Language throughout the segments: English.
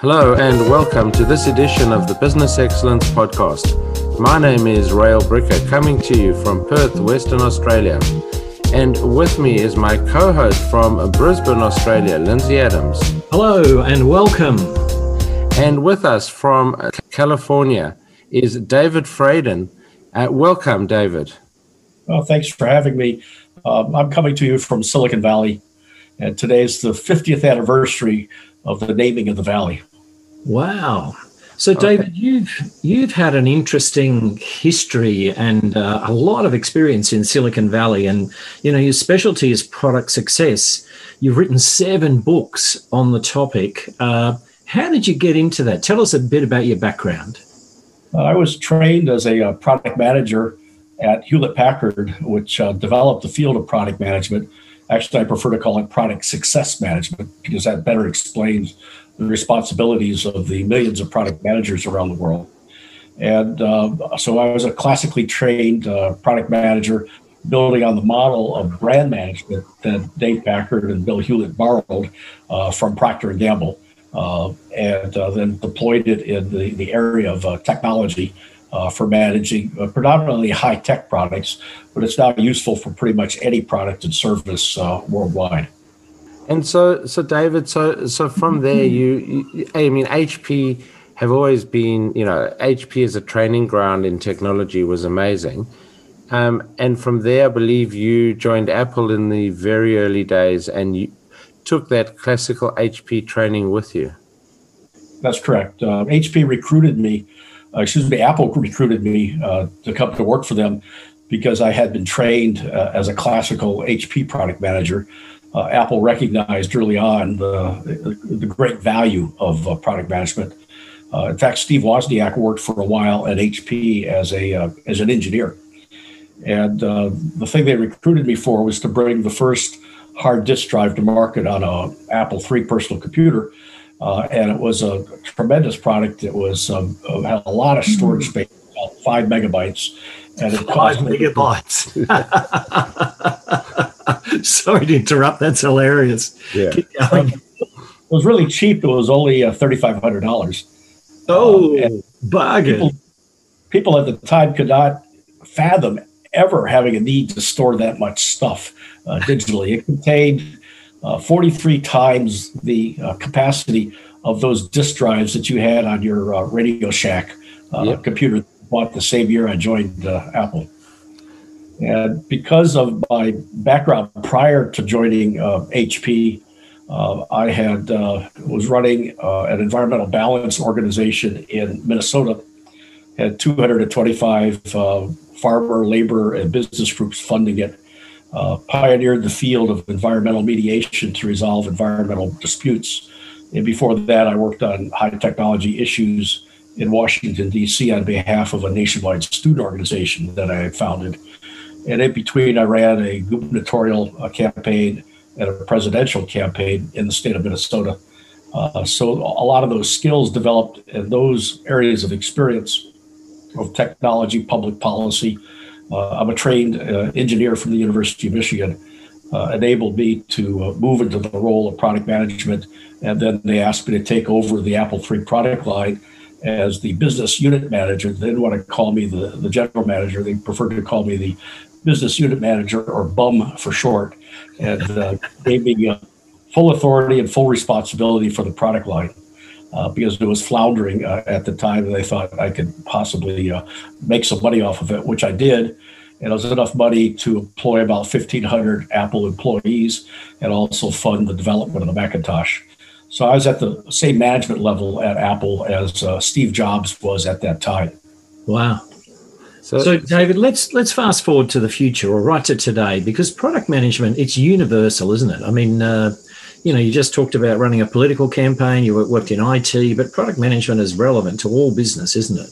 Hello, and welcome to this edition of the Business Excellence Podcast. My name is Rael Bricker, coming to you from Perth, Western Australia. And with me is my co host from Brisbane, Australia, Lindsay Adams. Hello, and welcome. And with us from California is David Fradin. Uh, welcome, David. Well, thanks for having me. Um, I'm coming to you from Silicon Valley, and today is the 50th anniversary of the naming of the valley. Wow. So, David, okay. you've you've had an interesting history and uh, a lot of experience in Silicon Valley, and you know your specialty is product success. You've written seven books on the topic. Uh, how did you get into that? Tell us a bit about your background. I was trained as a uh, product manager at Hewlett Packard, which uh, developed the field of product management. Actually, I prefer to call it product success management because that better explains the responsibilities of the millions of product managers around the world. And uh, so I was a classically trained uh, product manager building on the model of brand management that Dave Packard and Bill Hewlett borrowed uh, from Procter & Gamble uh, and uh, then deployed it in the, the area of uh, technology uh, for managing predominantly high tech products, but it's now useful for pretty much any product and service worldwide. And so, so David, so so from there, you, you, I mean, HP have always been, you know, HP as a training ground in technology was amazing. Um, and from there, I believe you joined Apple in the very early days, and you took that classical HP training with you. That's correct. Uh, HP recruited me uh, excuse me, Apple recruited me uh, to come to work for them because I had been trained uh, as a classical HP product manager. Uh, Apple recognized early on the, the great value of uh, product management. Uh, in fact, Steve Wozniak worked for a while at HP as a as an engineer, and the thing they recruited me for was to bring the first hard disk drive to market on a Apple III personal computer uh, and it was a tremendous product. It was um, had a lot of storage space, about five megabytes, and it five megabytes. Sorry to interrupt. That's hilarious. Yeah, it was really cheap. It was only uh, thirty five hundred dollars. Oh, um, bargain! People, people at the time could not fathom ever having a need to store that much stuff uh, digitally. It contained uh, 43 times the uh, capacity of those disk drives that you had on your uh, Radio Shack uh, yep. computer bought the same year I joined uh, Apple. And because of my background prior to joining uh, HP, uh, I had uh, was running an environmental balance organization in Minnesota. Had 225 farmer, labor, and business groups funding it uh, pioneered the field of environmental mediation to resolve environmental disputes. And before that, I worked on high technology issues in Washington, D.C. on behalf of a nationwide student organization that I had founded. And in between, I ran a gubernatorial uh, campaign and a presidential campaign in the state of Minnesota. Uh, so a lot of those skills developed in those areas of experience of technology, public policy, uh, I'm a trained uh, engineer from the University of Michigan. Uh, enabled me to move into the role of product management, and then they asked me to take over the Apple III product line as the business unit manager. They didn't want to call me the, the general manager. They preferred to call me the business unit manager or BUM for short, and uh, gave me uh, full authority and full responsibility for the product line uh, because it was floundering uh, at the time, and they thought I could possibly uh, make some money off of it, which I did. And it was enough money to employ about 1,500 Apple employees and also fund the development of the Macintosh. So I was at the same management level at Apple as uh, Steve Jobs was at that time. Wow. So, so, David, let's let's fast forward to the future or right to today, because product management it's universal, isn't it? I mean, uh, you know, you just talked about running a political campaign, you worked in IT, but product management is relevant to all business, isn't it?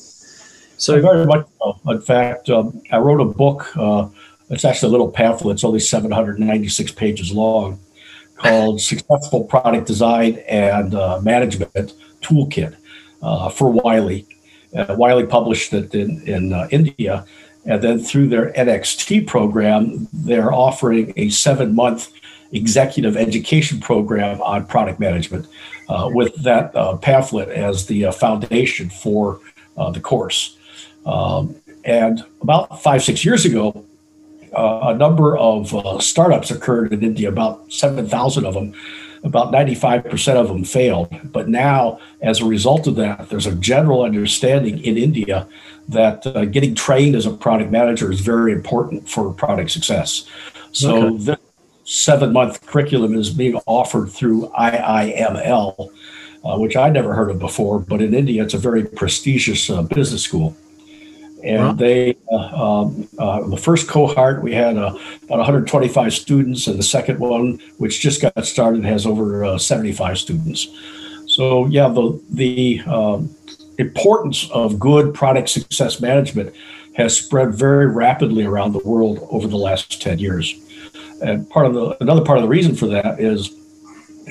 So, very much so. In fact, um, I wrote a book. Uh, it's actually a little pamphlet. It's only 796 pages long, called "Successful Product Design and uh, Management Toolkit" uh, for Wiley. Uh, Wiley published it in in uh, India, and then through their NXT program, they're offering a seven month executive education program on product management uh, with that uh, pamphlet as the uh, foundation for uh, the course. Um, and about five, six years ago, a number of startups occurred in India, about 7,000 of them. About 95% of them failed. But now, as a result of that, there's a general understanding in India that uh, getting trained as a product manager is very important for product success. So, okay. this seven month curriculum is being offered through IIML, uh, which I never heard of before, but in India, it's a very prestigious uh, business school and wow. they uh, um, uh, the first cohort we had uh, about 125 students and the second one which just got started has over uh, 75 students. So yeah the the um, importance of good product success management has spread very rapidly around the world over the last 10 years. And part of the another part of the reason for that is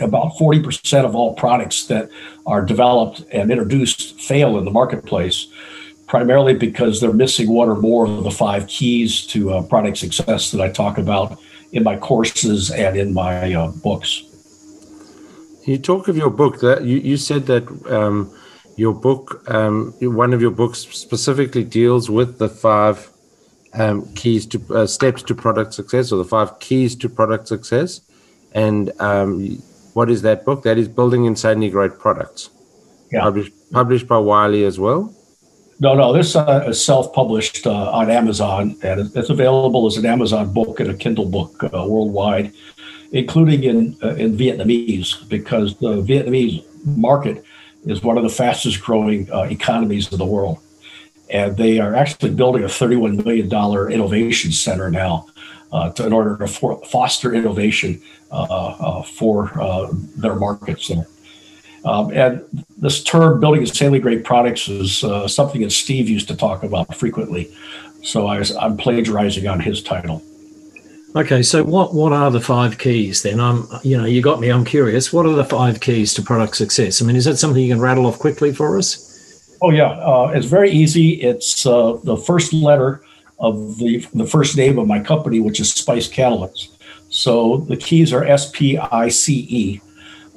about 40% of all products that are developed and introduced fail in the marketplace primarily because they're missing one or more of the five keys to uh, product success that I talk about in my courses and in my uh, books. You talk of your book that you, you said that um, your book, um, one of your books specifically deals with the five um, keys to uh, steps to product success or the five keys to product success. And um, what is that book? That is Building Insanely Great Products. Yeah. Published, published by Wiley as well. No, no, this uh, is self-published uh, on Amazon, and it's available as an Amazon book and a Kindle book uh, worldwide, including in uh, in Vietnamese, because the Vietnamese market is one of the fastest-growing uh, economies in the world, and they are actually building a thirty-one million dollar innovation center now, uh, to, in order to for, foster innovation for their markets there. Um, and this term, building insanely great products, is uh, something that Steve used to talk about frequently. So I am plagiarizing on his title. Okay, so what what are the five keys then? I'm you know you got me. I'm curious. What are the five keys to product success? I mean, is that something you can rattle off quickly for us? Oh yeah, uh, it's very easy. It's uh, the first letter of the the first name of my company, which is Spice Catalyst. So the keys are S P I C E.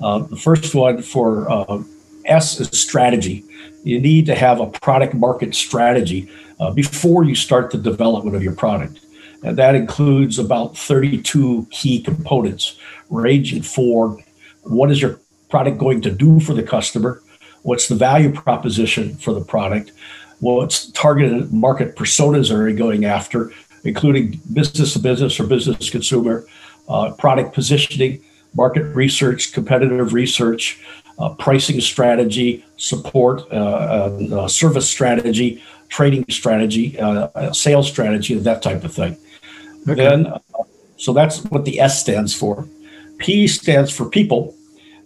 Uh, the first one for uh, S is strategy. You need to have a product market strategy uh, before you start the development of your product. And that includes about 32 key components, ranging for what is your product going to do for the customer? What's the value proposition for the product? What's targeted market personas are you going after, including business to business or business to consumer, uh, product positioning, market research, competitive research, uh, pricing strategy, support, uh, uh, service strategy, trading strategy, uh, uh, sales strategy, that type of thing. Okay. Then, uh, so that's what the S stands for. P stands for people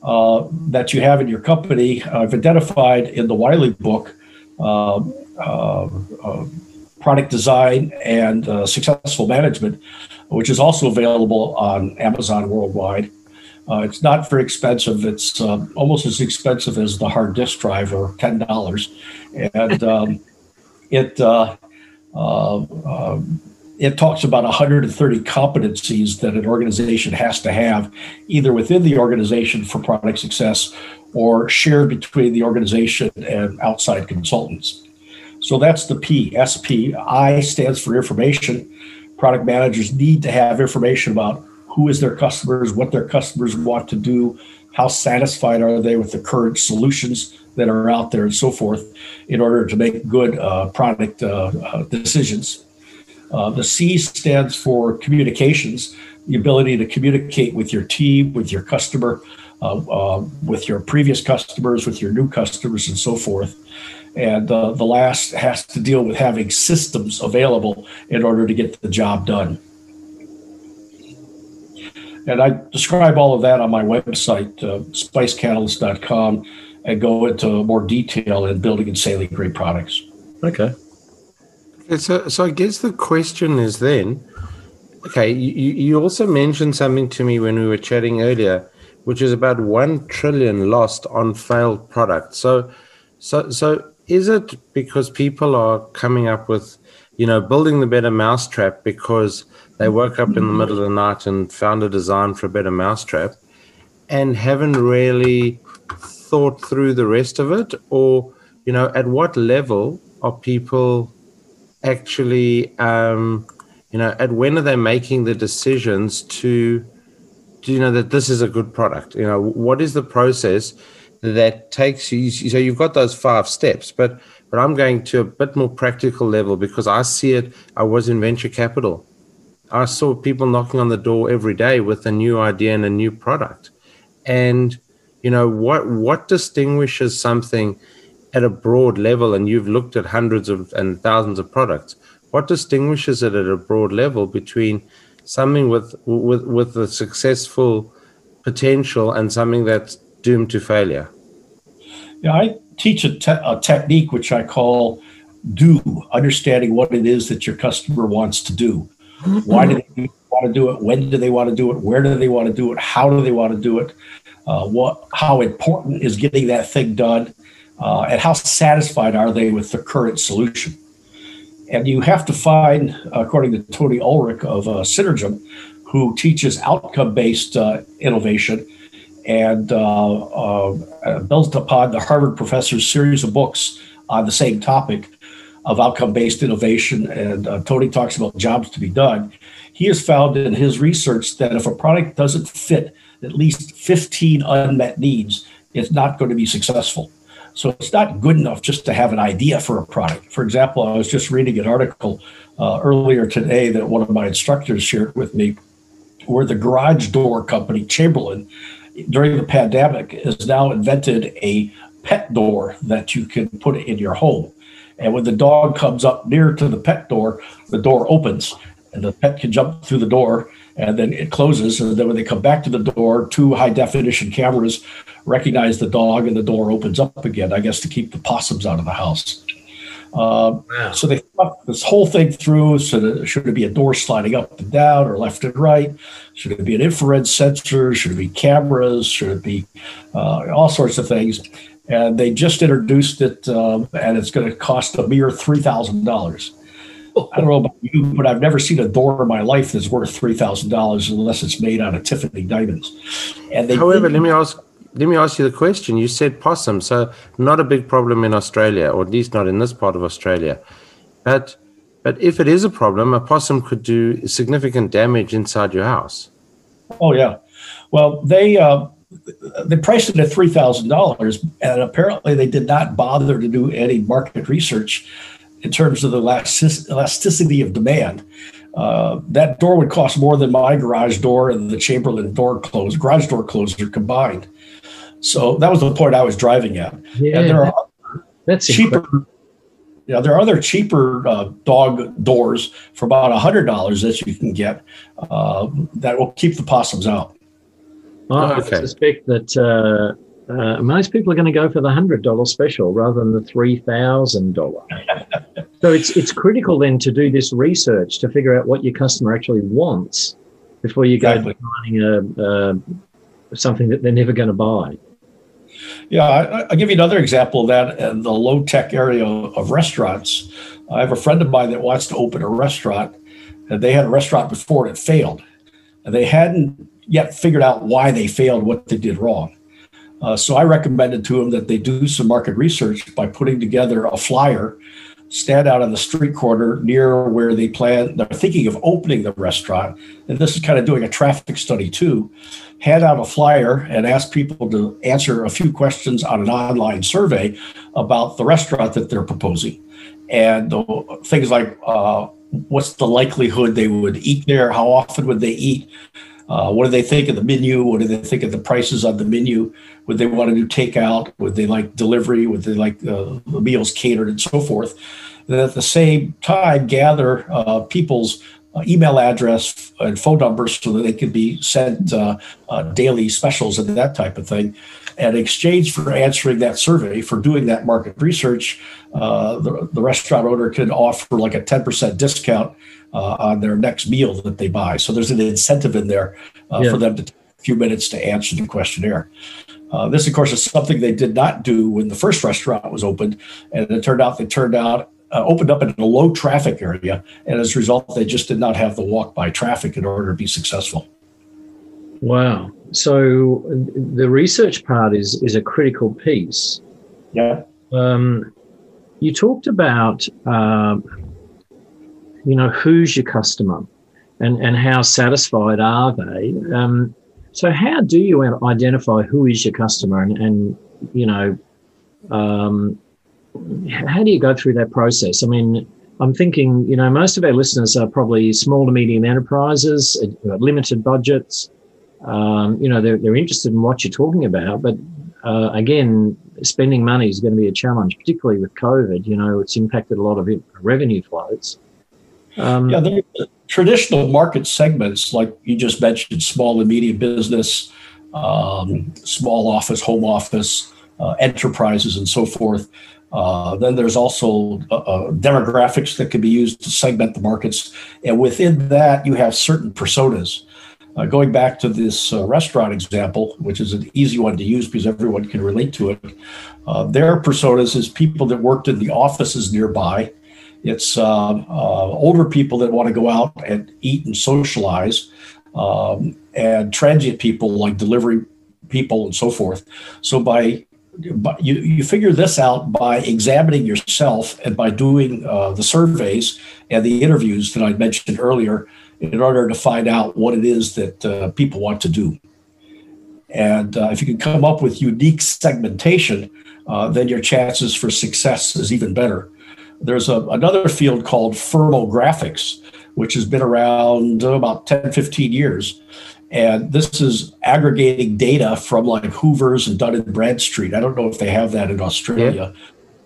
that you have in your company. I've identified in the Wiley book um, product design and successful management, which is also available on Amazon worldwide. Uh, it's not very expensive. It's uh, almost as expensive as the hard disk drive, or ten dollars, and um, it uh, uh um, it talks about 130 competencies that an organization has to have, either within the organization for product success, or shared between the organization and outside consultants. So that's the P. SP. I stands for information. Product managers need to have information about who is their customers, what their customers want to do, how satisfied are they with the current solutions that are out there, and so forth, in order to make good uh, product uh, uh, decisions. Uh, the C stands for communications, the ability to communicate with your team, with your customer, uh, uh, with your previous customers, with your new customers, and so forth. And the last has to deal with having systems available in order to get the job done. And I describe all of that on my website, uh, spicecatalyst.com, and go into more detail in building and insanely great products. Okay. So, so I guess the question is then, okay, you, you also mentioned something to me when we were chatting earlier, which is about one trillion lost on failed products. So, so, so is it because people are coming up with you know, building the better mousetrap because they woke up in the middle of the night and found a design for a better mousetrap and haven't really thought through the rest of it? Or, you know, at what level are people actually, um, you know, at when are they making the decisions to, do you know that this is a good product? You know, what is the process that takes you? So you've got those five steps, but but I'm going to a bit more practical level because I see it. I was in venture capital. I saw people knocking on the door every day with a new idea and a new product. And you know what what distinguishes something at a broad level and you've looked at hundreds of and thousands of products what distinguishes it at a broad level between something with with with a successful potential and something that's doomed to failure yeah i teach a, te- a technique which i call do understanding what it is that your customer wants to do. Why do they want to do it? When do they want to do it? Where do they want to do it? How do they want to do it? Uh, what how important is getting that thing done? Uh, and how satisfied are they with the current solution? And you have to find according to tony Ulwick of uh, synergem who teaches outcome-based uh, innovation and uh, uh, built upon the harvard professor's series of books on the same topic of outcome-based innovation and tony talks about jobs to be done he has found in his research that if a product doesn't fit at least 15 unmet needs, it's not going to be successful. So it's not good enough just to have an idea for a product. For example, I was just reading an article uh, earlier today that one of my instructors shared with me, where the garage door company Chamberlain, during the pandemic, has now invented a pet door that you can put in your home. And when the dog comes up near to the pet door, the door opens and the pet can jump through the door and then it closes. And then when they come back to the door, two high definition cameras recognize the dog, and the door opens up again. I guess to keep the possums out of the house. Uh, wow. So they thought this whole thing through. So that, should it be a door sliding up and down or left and right? Should it be an infrared sensor? Should it be cameras? Should it be uh, all sorts of things? And they just introduced it, uh, and it's going to cost a mere three thousand dollars. I don't know about you, but I've never seen a door in my life that's worth three thousand dollars unless it's made out of Tiffany diamonds. And they however, let me ask let me ask you the question. You said possum, so not a big problem in Australia, or at least not in this part of Australia. But but if it is a problem, a possum could do significant damage inside your house. Oh yeah, well they. Uh, they priced it at three thousand dollars, and apparently they did not bother to do any market research in terms of the elasticity of demand. Uh, that door would cost more than my garage door and the Chamberlain door close, garage door closer combined. So that was the point I was driving at. Yeah, and there are that's cheaper. Incredible. Yeah, there are other cheaper uh, dog doors for about hundred dollars that you can get uh, that will keep the possums out. I okay. suspect that uh, uh, most people are going to go for the hundred dollar special rather than the three thousand dollar. so it's it's critical then to do this research to figure out what your customer actually wants before you go exactly. finding a, a, something that they're never going to buy. Yeah, I, will give you another example of that in the low tech area of restaurants. I have a friend of mine that wants to open a restaurant, and they had a restaurant before it failed, and they hadn't yet figured out why they failed, what they did wrong. Uh, so I recommended to them that they do some market research by putting together a flyer, stand out on the street corner near where they plan, they're thinking of opening the restaurant. And this is kind of doing a traffic study too. Hand out a flyer and ask people to answer a few questions on an online survey about the restaurant that they're proposing. And things like uh, what's the likelihood they would eat there? How often would they eat? Uh, what do they think of the menu? What do they think of the prices on the menu? Would they want to do takeout? Would they like delivery? Would they like uh, the meals catered and so forth? And at the same time, gather uh, people's email address and phone numbers so that they could be sent uh, uh, daily specials and that type of thing. And exchange for answering that survey, for doing that market research, the, the restaurant owner could offer like a 10% discount uh, on their next meal that they buy. So there's an incentive in there uh, yeah. for them to take a few minutes to answer the questionnaire. Uh, this, of course, is something they did not do when the first restaurant was opened, and it turned out they turned out uh, opened up in a low traffic area, and as a result, they just did not have the walk by traffic in order to be successful. Wow. So the research part is is a critical piece. Yeah. Um, you talked about, uh, you know, who's your customer, and and how satisfied are they? Um, so how do you identify who is your customer, and, and you know, um, how do you go through that process? I mean, I'm thinking, you know, most of our listeners are probably small to medium enterprises, uh, limited budgets. Um, you know, they're, they're interested in what you're talking about, but uh, again, spending money is going to be a challenge, particularly with COVID. You know, it's impacted a lot of revenue flows. Um, yeah, the traditional market segments, like you just mentioned, small and medium business, um, small office, home office, uh, enterprises, and so forth. Uh, then there's also uh, uh, demographics that can be used to segment the markets. And within that, you have certain personas. Uh, going back to this uh, restaurant example, which is an easy one to use because everyone can relate to it, uh, their personas is people that worked in the offices nearby. It's older people that want to go out and eat and socialize, um, and transient people like delivery people and so forth. So by but you, you figure this out by examining yourself and by doing uh, the surveys and the interviews that I mentioned earlier in order to find out what it is that uh, people want to do. And uh, if you can come up with unique segmentation, uh, then your chances for success is even better. There's a, another field called firmographics, which has been around uh, about 10, 15 years. And this is aggregating data from like Hoover's and Dun and Bradstreet. I don't know if they have that in Australia.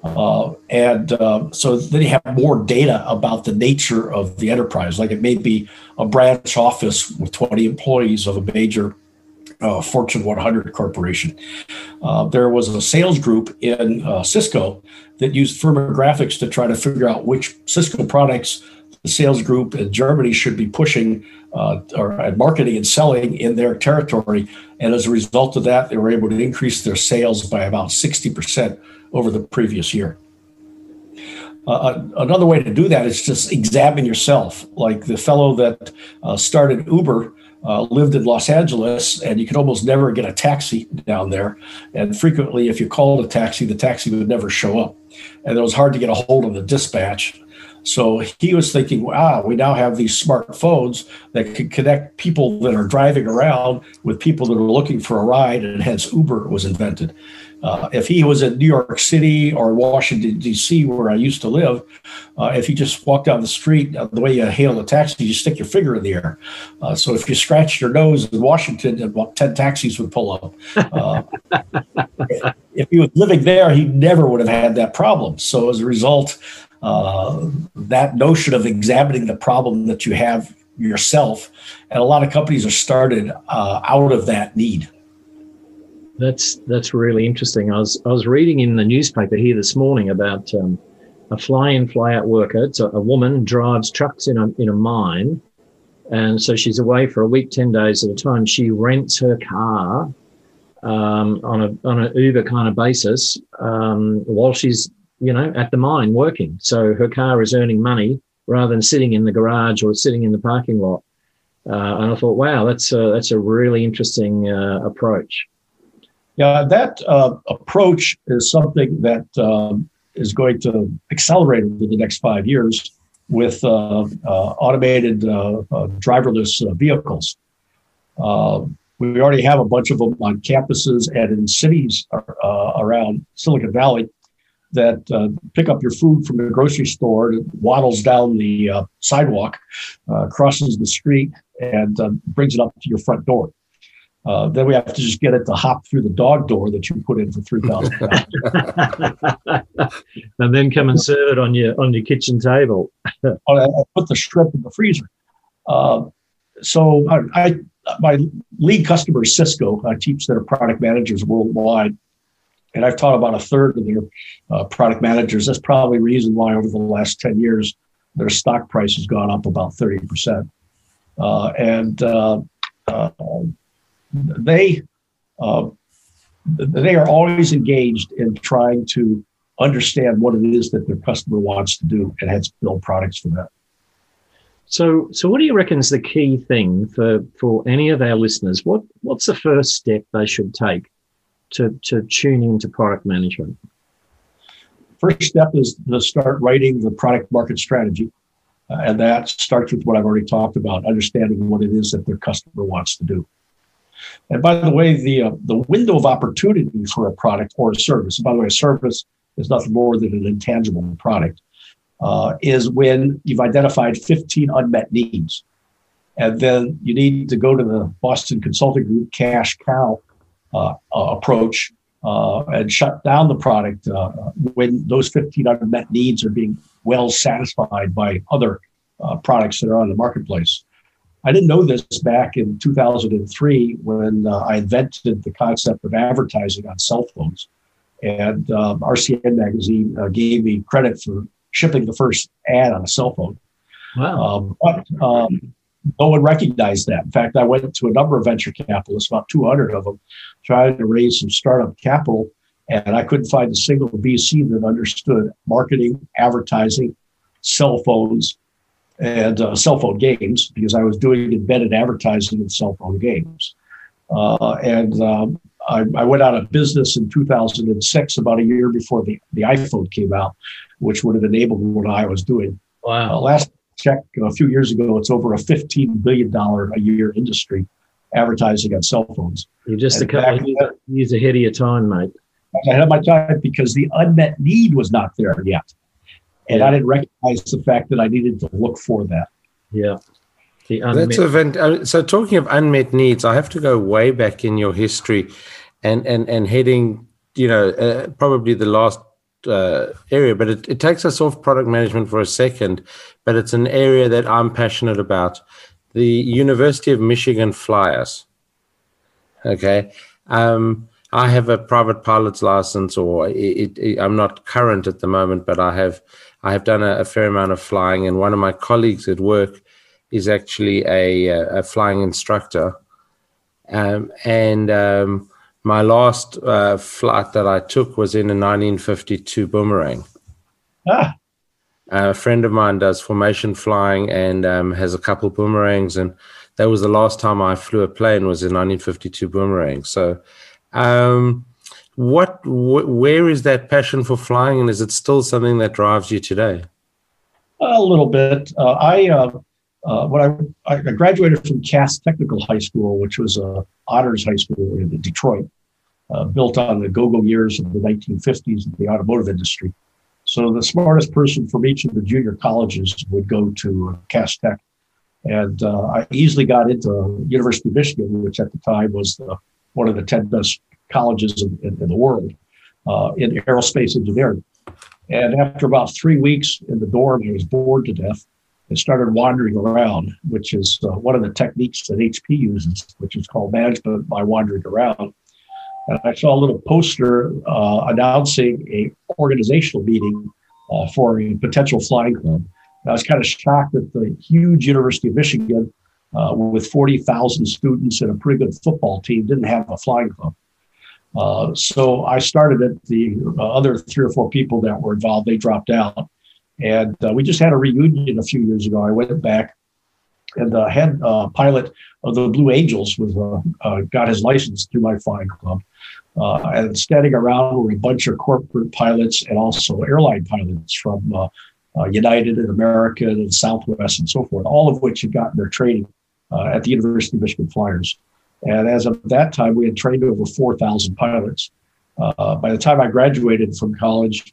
Yeah. Uh, and uh, so then you have more data about the nature of the enterprise. Like it may be a branch office with 20 employees of a major uh, Fortune 100 corporation. Uh, there was a sales group in uh, Cisco that used firmographics to try to figure out which Cisco products the sales group in Germany should be pushing uh, or uh, marketing and selling in their territory. And as a result of that, they were able to increase their sales by about 60% over the previous year. Uh, uh, another way to do that is just examine yourself. Like the fellow that uh, started Uber uh, lived in Los Angeles, and you could almost never get a taxi down there. And frequently, if you called a taxi, the taxi would never show up. And it was hard to get a hold of the dispatch. So he was thinking, wow, we now have these smartphones that can connect people that are driving around with people that are looking for a ride, and hence Uber was invented. Uh, if he was in New York City or Washington, D.C., where I used to live, uh, if you just walk down the street, uh, the way you hail a taxi, you stick your finger in the air. Uh, so if you scratched your nose in Washington, about 10 taxis would pull up. Uh, if he was living there, he never would have had that problem. So as a result, uh, that notion of examining the problem that you have yourself, and a lot of companies are started uh, out of that need. That's that's really interesting. I was I was reading in the newspaper here this morning about um, a fly-in fly-out worker. It's a, a, woman drives trucks in a in a mine, and so she's away for a week, ten days at a time. She rents her car um, on a on an Uber kind of basis um, while she's you know, at the mine working. So her car is earning money rather than sitting in the garage or sitting in the parking lot. Uh, and I thought, wow, that's a, that's a really interesting uh, approach. Yeah, that uh, approach is something that um, is going to accelerate over the next five years with uh, uh, automated uh, driverless vehicles. we already have a bunch of them on campuses and in cities around Silicon Valley that uh, pick up your food from the grocery store, waddles down the uh, sidewalk, uh, crosses the street, and uh, brings it up to your front door. Uh, then we have to just get it to hop through the dog door that you put in for three thousand and then come and serve it on your on your kitchen table. I, put the shrimp in the freezer. Uh, so I, I, my lead customer Cisco. I teach their product managers worldwide and I've taught about a third of their uh, product managers. That's probably the reason why over the last 10 years, their stock price has gone up about 30%. Uh, and uh, uh they, uh, they are always engaged in trying to understand what it is that their customer wants to do and hence build products for that. So, so what do you reckon is the key thing for for any of our listeners? What what's the first step they should take to to tune into product management? First step is to start writing the product market strategy, uh, and that starts with what I've already talked about: understanding what it is that their customer wants to do. And by the way, the uh, the window of opportunity for a product or a service, by the way, a service is nothing more than an intangible product uh, is when you've identified 15 unmet needs. And then you need to go to the Boston Consulting Group cash cow approach uh, and shut down the product uh, when those 15 unmet needs are being well satisfied by other uh, products that are on the marketplace. I didn't know this back in 2003 when I invented the concept of advertising on cell phones. And um, RCN magazine gave me credit for shipping the first ad on a cell phone. Wow. But um, no one recognized that. In fact, I went to a number of venture capitalists, about 200 of them, trying to raise some startup capital, and I couldn't find a single VC that understood marketing, advertising, cell phones, and uh, cell phone games because I was doing embedded advertising in cell phone games. Uh, and um, I, I, went out of business in 2006, about a year before the, the iPhone came out, which would have enabled what I was doing. Wow. Uh, last check a few years ago, it's over a $15 billion a year industry advertising on cell phones. You're just and a couple of years, years ahead of your time, mate. Ahead of my time because the unmet need was not there yet. And yeah. I didn't recognize the fact that I needed to look for that. Yeah. That's event. Uh, so talking of unmet needs, I have to go way back in your history, and and and heading, you know, uh, probably the last uh, area, but it, it takes us off product management for a second. But it's an area that I'm passionate about. The University of Michigan Flyers. Okay. Um, I have a private pilot's license, or it, it, I'm not current at the moment, but I have I have done a, a, fair amount of flying, and one of my colleagues at work is actually a, a flying instructor, um, and um, my last uh, flight that I took was in a 1952 boomerang. Ah. a friend of mine does formation flying and um, has a couple boomerangs, and that was the last time I flew a plane was in 1952 boomerang. So, um, what, wh- where is that passion for flying, and is it still something that drives you today? A little bit. Uh, I uh, uh, when I, I graduated from Cass Technical High School, which was a honors high school in Detroit, uh, built on the go-go years of the 1950s in the automotive industry. So the smartest person from each of the junior colleges would go to uh, Cass Tech. And uh, I easily got into University of Michigan, which at the time was the, one of the 10 best colleges in, in, in the world uh, in aerospace engineering. And after about three weeks in the dorm, I was bored to death and started wandering around, which is uh, one of the techniques that HP uses, which is called management by wandering around. And I saw a little poster uh, announcing a organizational meeting uh, for a potential flying club. And I was kind of shocked that the huge University of Michigan, uh, with 40,000 students and a pretty good football team, didn't have a flying club. Uh, so I started it. The uh, other three or four people that were involved, they dropped out. And uh, we just had a reunion a few years ago. I went back and the head uh, pilot of the Blue Angels was uh, uh got his license through my flying club. Uh, and standing around were a bunch of corporate pilots and also airline pilots from uh, United and American and Southwest and so forth, all of which had gotten their training at the University of Michigan Flyers. And as of that time, we had trained over 4,000 pilots. by the time I graduated from college,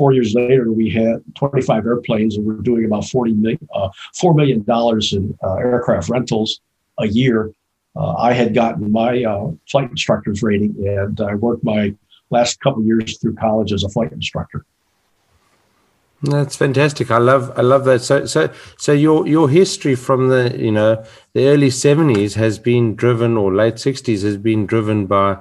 four years later, we had 25 airplanes and we're doing about 40 million, uh, $4 million in uh, aircraft rentals a year. Uh, I had gotten my uh, flight instructor's rating and I worked my last couple years through college as a flight instructor. That's fantastic. I love I love that. So so so your your history from the you know the early seventies has been driven or late sixties has been driven by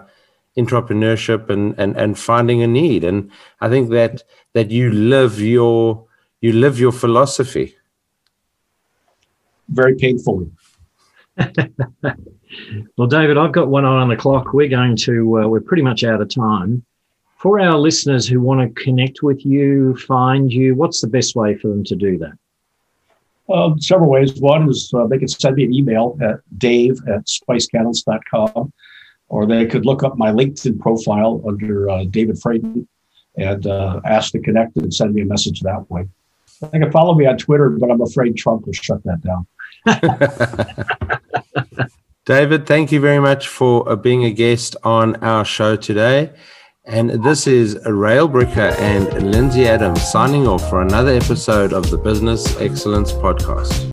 entrepreneurship and, and and finding a need. And I think that that you live your you live your philosophy very painfully well david i've got one eye on the clock we're going to uh, we're pretty much out of time for our listeners who want to connect with you, find you, what's the best way for them to do that? Uh, several ways. One is uh, they can send me an email at dave at spicecatalyst.com, or they could look up my LinkedIn profile under uh, David Fradin and uh, ask to connect and send me a message that way. They can follow me on Twitter, but I'm afraid Trump will shut that down. David, thank you very much for uh, being a guest on our show today. And this is Rael Bricker and Lindsay Adams signing off for another episode of the Business Excellence Podcast.